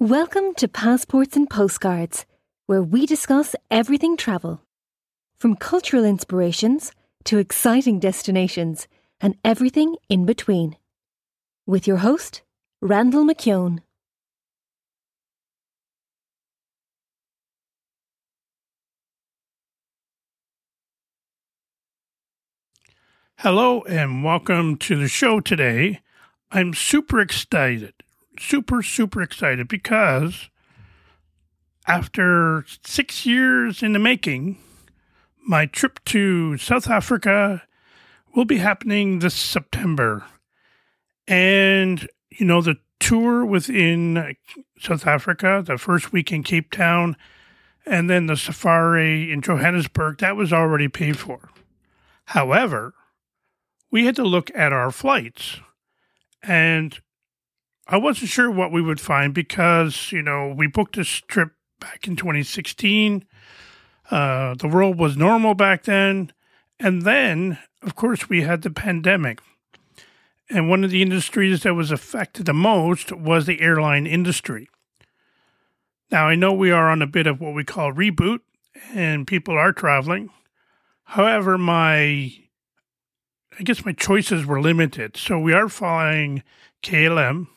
Welcome to Passports and Postcards, where we discuss everything travel. From cultural inspirations to exciting destinations and everything in between. With your host, Randall McKeown. Hello and welcome to the show today. I'm super excited, super, super excited because after six years in the making, my trip to South Africa will be happening this September. And, you know, the tour within South Africa, the first week in Cape Town, and then the safari in Johannesburg, that was already paid for. However, we had to look at our flights. And I wasn't sure what we would find because, you know, we booked this trip back in 2016. Uh, the world was normal back then. And then, of course, we had the pandemic. And one of the industries that was affected the most was the airline industry. Now, I know we are on a bit of what we call reboot, and people are traveling. However, my I guess my choices were limited. So we are flying KLM,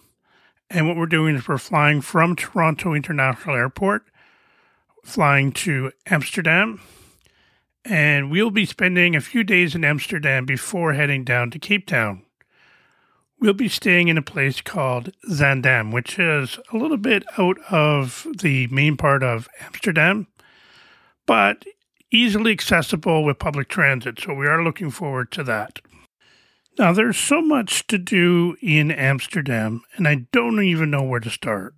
and what we're doing is we're flying from Toronto International Airport, flying to Amsterdam, and we'll be spending a few days in Amsterdam before heading down to Cape Town. We'll be staying in a place called Zaandam, which is a little bit out of the main part of Amsterdam, but easily accessible with public transit. So we are looking forward to that. Now, there's so much to do in Amsterdam, and I don't even know where to start.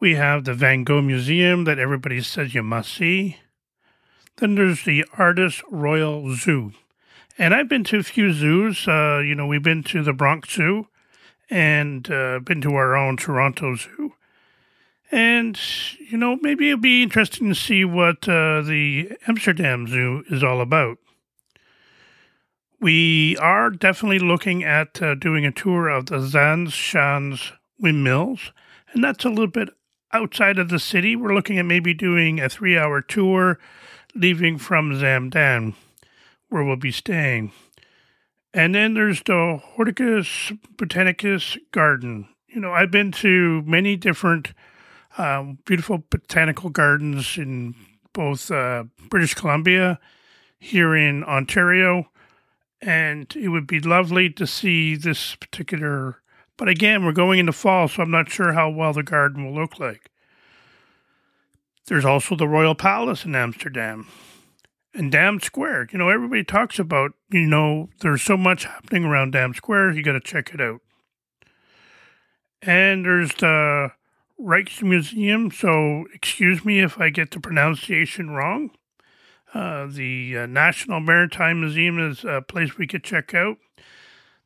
We have the Van Gogh Museum that everybody says you must see. Then there's the Artis Royal Zoo. And I've been to a few zoos. Uh, you know, we've been to the Bronx Zoo and uh, been to our own Toronto Zoo. And, you know, maybe it'll be interesting to see what uh, the Amsterdam Zoo is all about. We are definitely looking at uh, doing a tour of the Zaanse Schans windmills, and that's a little bit outside of the city. We're looking at maybe doing a three hour tour leaving from Zaandam, where we'll be staying. And then there's the Horticus Botanicus Garden. You know, I've been to many different um, beautiful botanical gardens in both uh, British Columbia, here in Ontario, and it would be lovely to see this particular. But again, we're going into fall, so I'm not sure how well the garden will look like. There's also the Royal Palace in Amsterdam and Dam Square. You know, everybody talks about, you know, there's so much happening around Dam Square, you got to check it out. And there's the Rijksmuseum, so excuse me if I get the pronunciation wrong. Uh, the uh, National Maritime Museum is a place we could check out.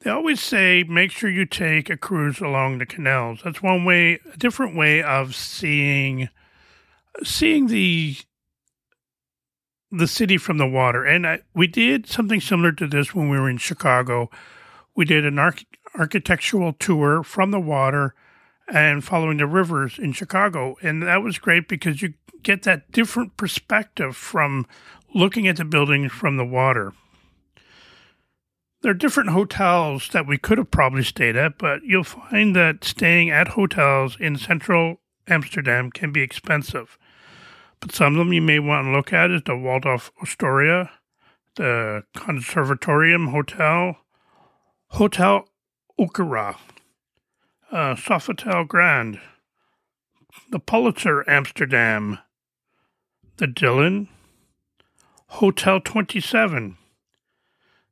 They always say make sure you take a cruise along the canals. That's one way, a different way of seeing seeing the the city from the water. And I, we did something similar to this when we were in Chicago. We did an arch- architectural tour from the water and following the rivers in Chicago. And that was great because you get that different perspective from looking at the buildings from the water. There are different hotels that we could have probably stayed at, but you'll find that staying at hotels in central Amsterdam can be expensive. But some of them you may want to look at is the Waldorf Astoria, the Conservatorium Hotel, Hotel Okura, uh, Sofitel Grand, the Pulitzer Amsterdam, the Dylan, Hotel 27,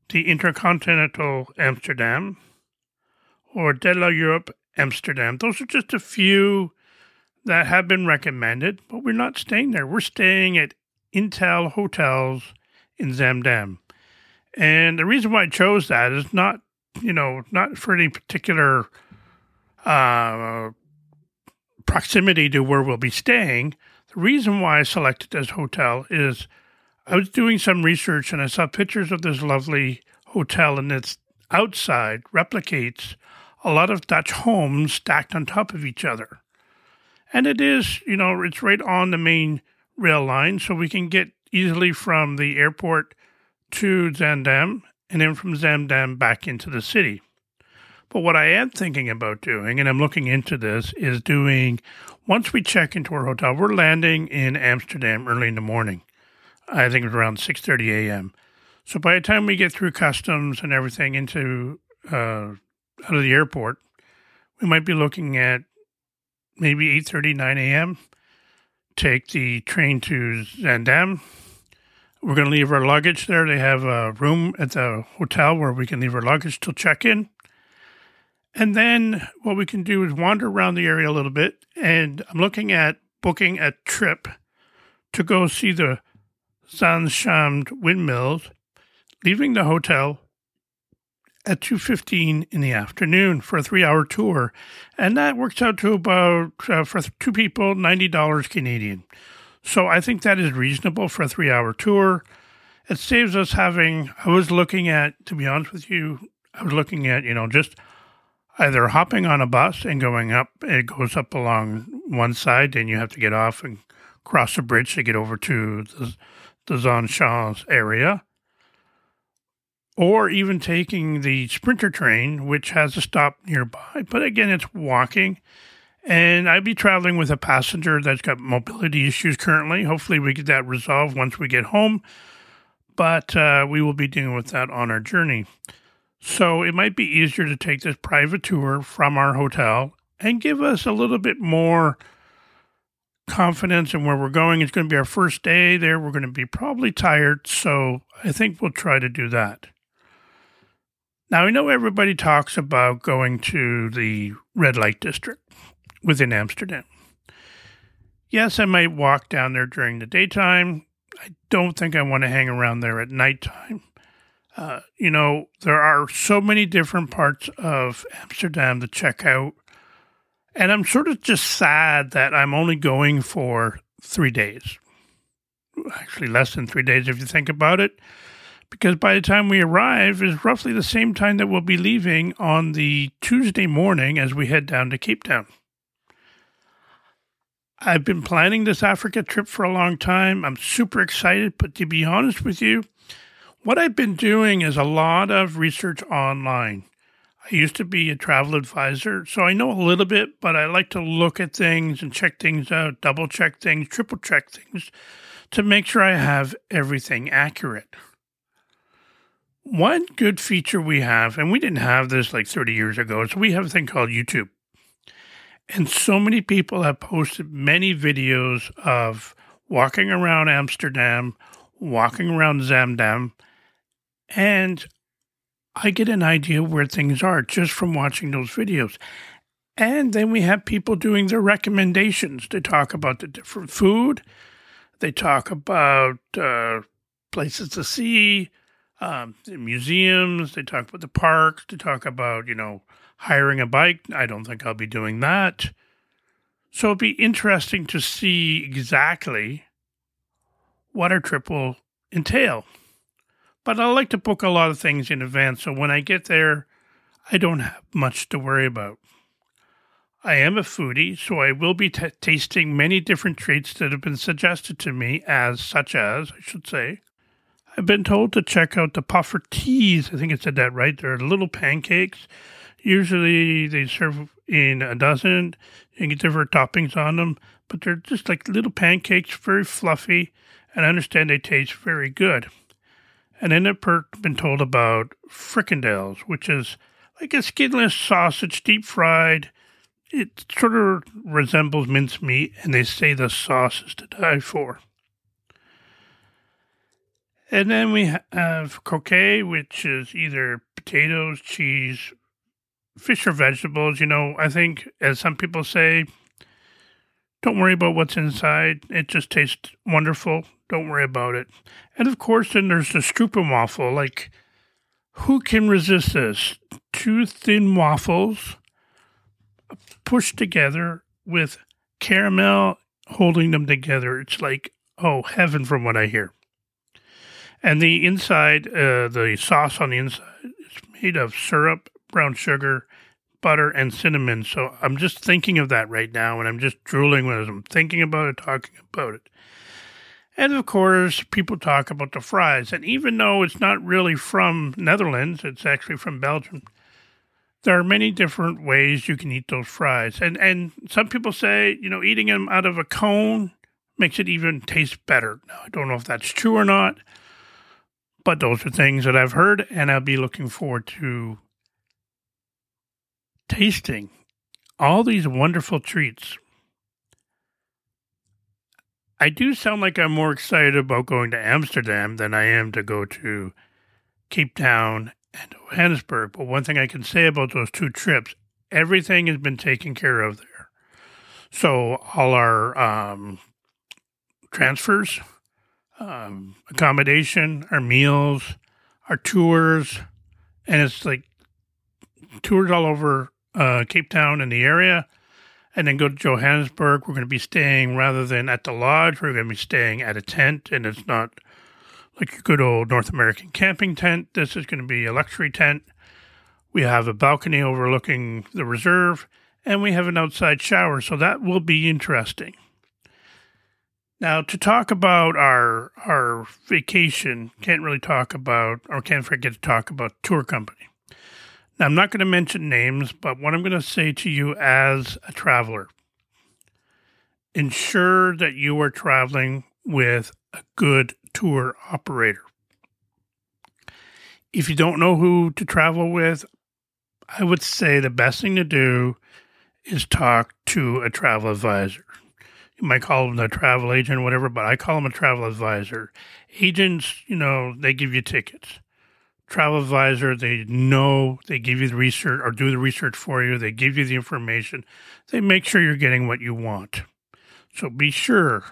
the Intercontinental Amsterdam, or De La Europe Amsterdam. Those are just a few that have been recommended, but we're not staying there. We're staying at Inntel Hotels in Zaandam. And the reason why I chose that is not, you know, not for any particular uh, proximity to where we'll be staying. The reason why I selected this hotel is I was doing some research and I saw pictures of this lovely hotel, and its outside replicates a lot of Dutch homes stacked on top of each other. And it is, you know, it's right on the main rail line, so we can get easily from the airport to Zaandam and then from Zaandam back into the city. But what I am thinking about doing, and I'm looking into this, is doing once we check into our hotel, we're landing in Amsterdam early in the morning. I think it's around 6:30 a.m. So by the time we get through customs and everything into uh, out of the airport, we might be looking at maybe 8:30, 9 a.m. Take the train to Zaandam. We're going to leave our luggage there. They have a room at the hotel where we can leave our luggage till check-in. And then what we can do is wander around the area a little bit. And I'm looking at booking a trip to go see the Zaanse Schans windmills, leaving the hotel at 2.15 in the afternoon for a three-hour tour. And that works out to about, uh, for two people, $90 Canadian. So I think that is reasonable for a three-hour tour. It saves us having, I was looking at, to be honest with you, I was looking at, you know, just – either hopping on a bus and going up, it goes up along one side, and you have to get off and cross a bridge to get over to the, the Zaanse Schans area, or even taking the Sprinter train, which has a stop nearby. But again, it's walking. And I'd be traveling with a passenger that's got mobility issues currently. Hopefully, we get that resolved once we get home. But uh, we will be dealing with that on our journey. So it might be easier to take this private tour from our hotel and give us a little bit more confidence in where we're going. It's going to be our first day there. We're going to be probably tired. So I think we'll try to do that. Now, I know everybody talks about going to the red light district within Amsterdam. Yes, I might walk down there during the daytime. I don't think I want to hang around there at nighttime. Uh, you know, there are so many different parts of Amsterdam to check out. And I'm sort of just sad that I'm only going for three days. Actually, less than three days if you think about it. Because by the time we arrive is roughly the same time that we'll be leaving on the Tuesday morning as we head down to Cape Town. I've been planning this Africa trip for a long time. I'm super excited, but to be honest with you, what I've been doing is a lot of research online. I used to be a travel advisor, so I know a little bit, but I like to look at things and check things out, double check things, triple check things to make sure I have everything accurate. One good feature we have, and we didn't have this like 30 years ago, is we have a thing called YouTube. And so many people have posted many videos of walking around Amsterdam, walking around Zaandam, and I get an idea where things are just from watching those videos. And then we have people doing their recommendations to talk about the different food. They talk about uh, places to see, um, museums. They talk about the parks. They talk about, you know, hiring a bike. I don't think I'll be doing that. So it'd be interesting to see exactly what our trip will entail. But I like to book a lot of things in advance, so when I get there, I don't have much to worry about. I am a foodie, so I will be t- tasting many different treats that have been suggested to me, as such as, I should say. I've been told to check out the poffertjes. I think I said that right. They're little pancakes. Usually they serve in a dozen. You get different toppings on them, but they're just like little pancakes, very fluffy, and I understand they taste very good. And then I've been told about frikandels, which is like a skinless sausage, deep fried. It sort of resembles mincemeat, and they say the sauce is to die for. And then we have croquet, which is either potatoes, cheese, fish, or vegetables. You know, I think, as some people say, don't worry about what's inside. It just tastes wonderful. Don't worry about it. And of course, then there's the stroopwafel. Like, who can resist this? Two thin waffles pushed together with caramel holding them together. It's like, oh, heaven from what I hear. And the inside, uh, the sauce on the inside is made of syrup, brown sugar, butter, and cinnamon. So I'm just thinking of that right now, and I'm just drooling as I'm thinking about it, talking about it. And of course, people talk about the fries. And even though it's not really from Netherlands, it's actually from Belgium. There are many different ways you can eat those fries. And and some people say, you know, eating them out of a cone makes it even taste better. Now, I don't know if that's true or not, but those are things that I've heard and I'll be looking forward to tasting all these wonderful treats I do sound like I'm more excited about going to Amsterdam than I am to go to Cape Town and Johannesburg. But one thing I can say about those two trips, everything has been taken care of there. So all our um, transfers, um, accommodation, our meals, our tours, and it's like tours all over uh, Cape Town and the area and then go to Johannesburg. We're going to be staying rather than at the lodge, we're going to be staying at a tent, and it's not like your good old North American camping tent. This is going to be a luxury tent. We have a balcony overlooking the reserve, and we have an outside shower, so that will be interesting. Now, to talk about our our vacation, can't really talk about or can't forget to talk about tour company. Now, I'm not going to mention names, but what I'm going to say to you as a traveler ensure that you are traveling with a good tour operator. If you don't know who to travel with, I would say the best thing to do is talk to a travel advisor. You might call them a travel agent or whatever, but I call them a travel advisor. Agents, you know, they give you tickets travel advisor. They know, they give you the research or do the research for you. They give you the information. They make sure you're getting what you want. So be sure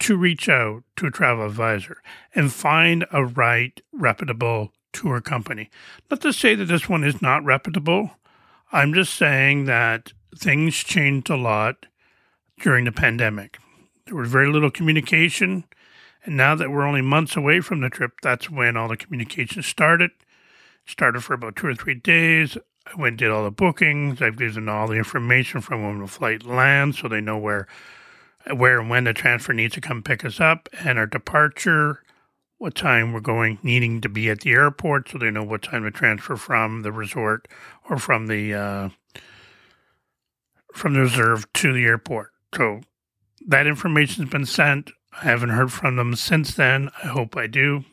to reach out to a travel advisor and find a right, reputable tour company. Not to say that this one is not reputable. I'm just saying that things changed a lot during the pandemic. There was very little communication and now that we're only months away from the trip, that's when all the communication started. Started for about two or three days. I went did all the bookings. I've given all the information from when the flight lands so they know where where and when the transfer needs to come pick us up and our departure, what time we're going needing to be at the airport so they know what time to transfer from the resort or from the uh, from the reserve to the airport. So that information's been sent. I haven't heard from them since then. I hope I do.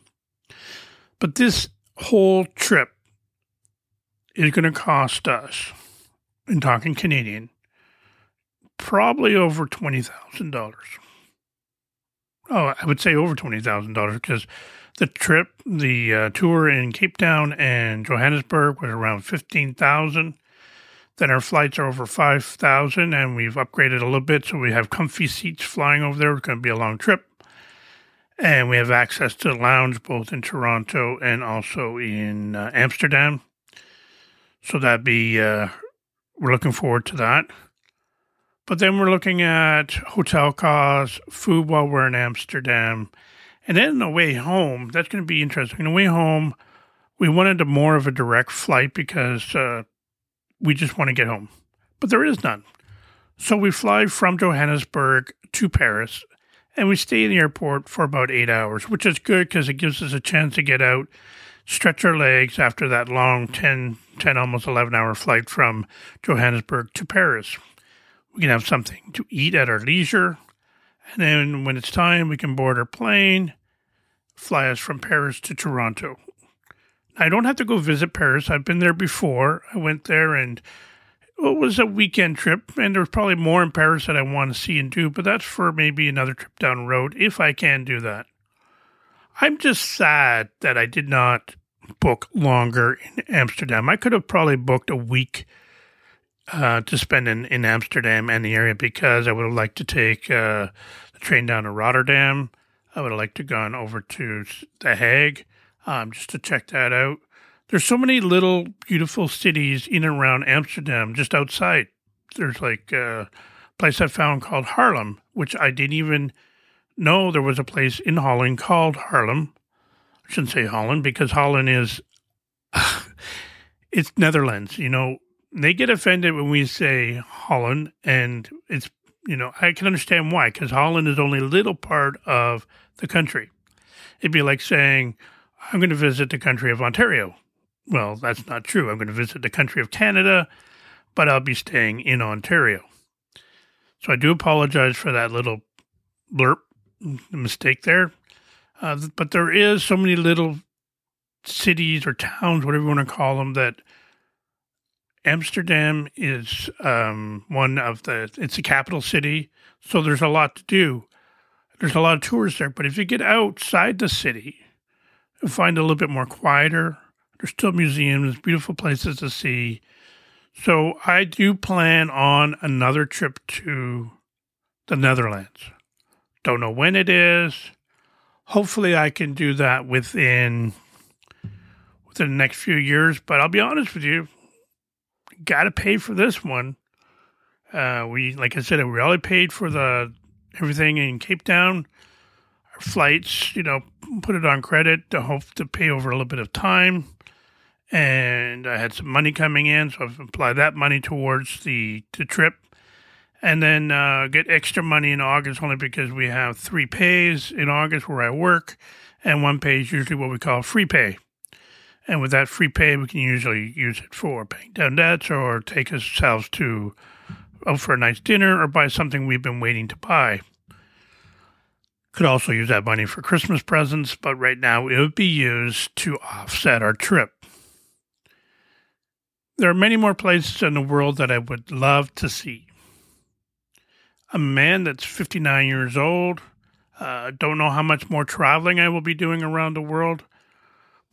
But this whole trip is going to cost us, in talking Canadian, probably over $20,000. Oh, I would say over $20,000 because the trip, the uh, tour in Cape Town and Johannesburg was around 15000 then our flights are over 5,000 and we've upgraded a little bit. So we have comfy seats flying over there. It's going to be a long trip. And we have access to the lounge both in Toronto and also in uh, Amsterdam. So that'd be, uh, we're looking forward to that. But then we're looking at hotel costs, food while we're in Amsterdam. And then on the way home, that's going to be interesting. On the way home, we wanted a more of a direct flight because uh, we just want to get home. But there is none. So we fly from Johannesburg to Paris and we stay in the airport for about eight hours, which is good because it gives us a chance to get out, stretch our legs after that long 10, 10 almost 11 hour flight from Johannesburg to Paris. We can have something to eat at our leisure. And then when it's time, we can board our plane, fly us from Paris to Toronto. I don't have to go visit Paris. I've been there before. I went there and it was a weekend trip, and there's probably more in Paris that I want to see and do, but that's for maybe another trip down the road if I can do that. I'm just sad that I did not book longer in Amsterdam. I could have probably booked a week uh, to spend in, in Amsterdam and the area because I would have liked to take uh, the train down to Rotterdam. I would have liked to gone over to The Hague um, just to check that out. There's so many little beautiful cities in and around Amsterdam, just outside. There's like a place I found called Haarlem, which I didn't even know there was a place in Holland called Haarlem. I shouldn't say Holland because Holland is it's Netherlands. You know, they get offended when we say Holland, and it's you know I can understand why because Holland is only a little part of the country. It'd be like saying I'm going to visit the country of Ontario. Well, that's not true. I'm going to visit the country of Canada, but I'll be staying in Ontario. So I do apologize for that little blurb mistake there. Uh, but there is so many little cities or towns, whatever you want to call them, that Amsterdam is um, one of the. It's a capital city, so there's a lot to do. There's a lot of tours there, but if you get outside the city, find a little bit more quieter. There's still museums, beautiful places to see. So I do plan on another trip to the Netherlands. Don't know when it is. Hopefully, I can do that within within the next few years. But I'll be honest with you, got to pay for this one. Uh, we, like I said, we already paid for the everything in Cape Town. Flights, you know, put it on credit to hope to pay over a little bit of time. And I had some money coming in, so I've applied that money towards the, the trip and then uh, get extra money in August only because we have three pays in August where I work, and one pay is usually what we call free pay. And with that free pay, we can usually use it for paying down debts or take ourselves to out for a nice dinner or buy something we've been waiting to buy. Could also use that money for Christmas presents, but right now it would be used to offset our trip. There are many more places in the world that I would love to see a man that's 59 years old. Uh, don't know how much more traveling I will be doing around the world.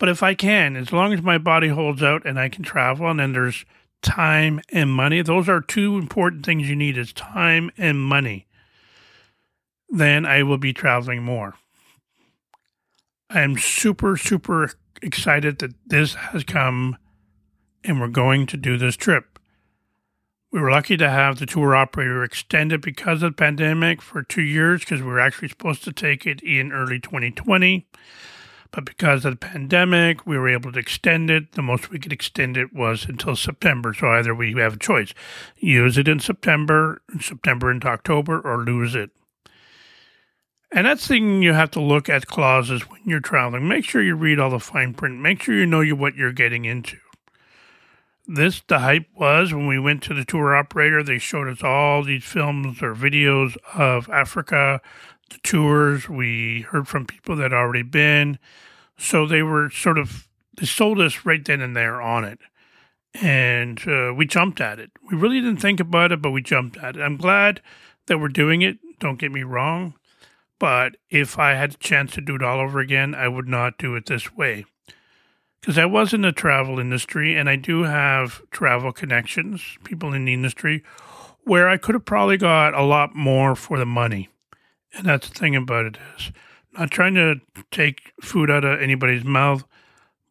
But if I can, as long as my body holds out and I can travel, and then there's time and money, those are two important things you need is time and money. Then I will be traveling more. I am super, super excited that this has come and we're going to do this trip. We were lucky to have the tour operator extended because of the pandemic for two years because we were actually supposed to take it in early 2020. But because of the pandemic, we were able to extend it. The most we could extend it was until September. So either we have a choice use it in September, September into October, or lose it. And that's the thing you have to look at clauses when you're traveling. Make sure you read all the fine print. Make sure you know what you're getting into. This the hype was when we went to the tour operator they showed us all these films or videos of africa the tours. We heard from people that had already been. So they were sort of they sold us right then and there on it. And uh, we jumped at it. We really didn't think about it but we jumped at it. I'm glad that we're doing it. Don't get me wrong but if i had a chance to do it all over again i would not do it this way because I was in the travel industry and I do have travel connections, people in the industry, where I could have probably got a lot more for the money. And that's the thing about it is not trying to take food out of anybody's mouth,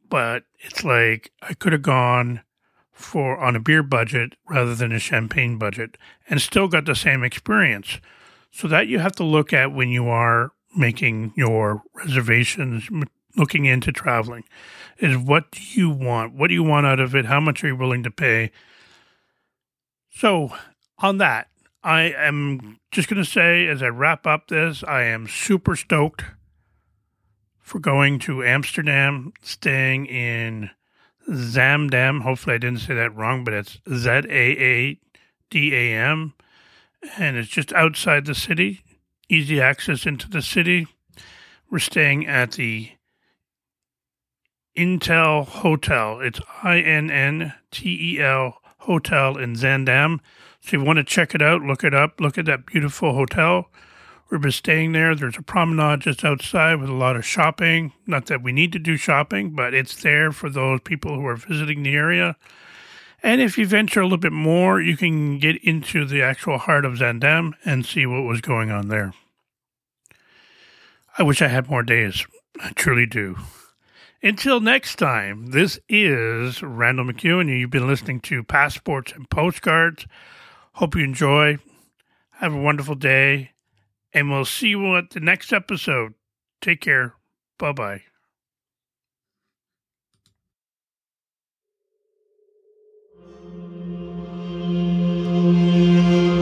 but it's like I could have gone for on a beer budget rather than a champagne budget and still got the same experience. So that you have to look at when you are making your reservations, looking into traveling is what do you want? What do you want out of it? How much are you willing to pay? So, on that, I am just going to say as I wrap up this, I am super stoked for going to Amsterdam, staying in Zaandam. Hopefully, I didn't say that wrong, but it's Z A A D A M. And it's just outside the city, easy access into the city. We're staying at the Inntel Hotel. It's I N N T E L Hotel in Zaandam. So you want to check it out, look it up. Look at that beautiful hotel. We've been staying there. There's a promenade just outside with a lot of shopping. Not that we need to do shopping, but it's there for those people who are visiting the area. And if you venture a little bit more, you can get into the actual heart of Zaandam and see what was going on there. I wish I had more days. I truly do. Until next time, this is Randall McEwen. You've been listening to Passports and Postcards. Hope you enjoy. Have a wonderful day. And we'll see you at the next episode. Take care. Bye bye. Bye.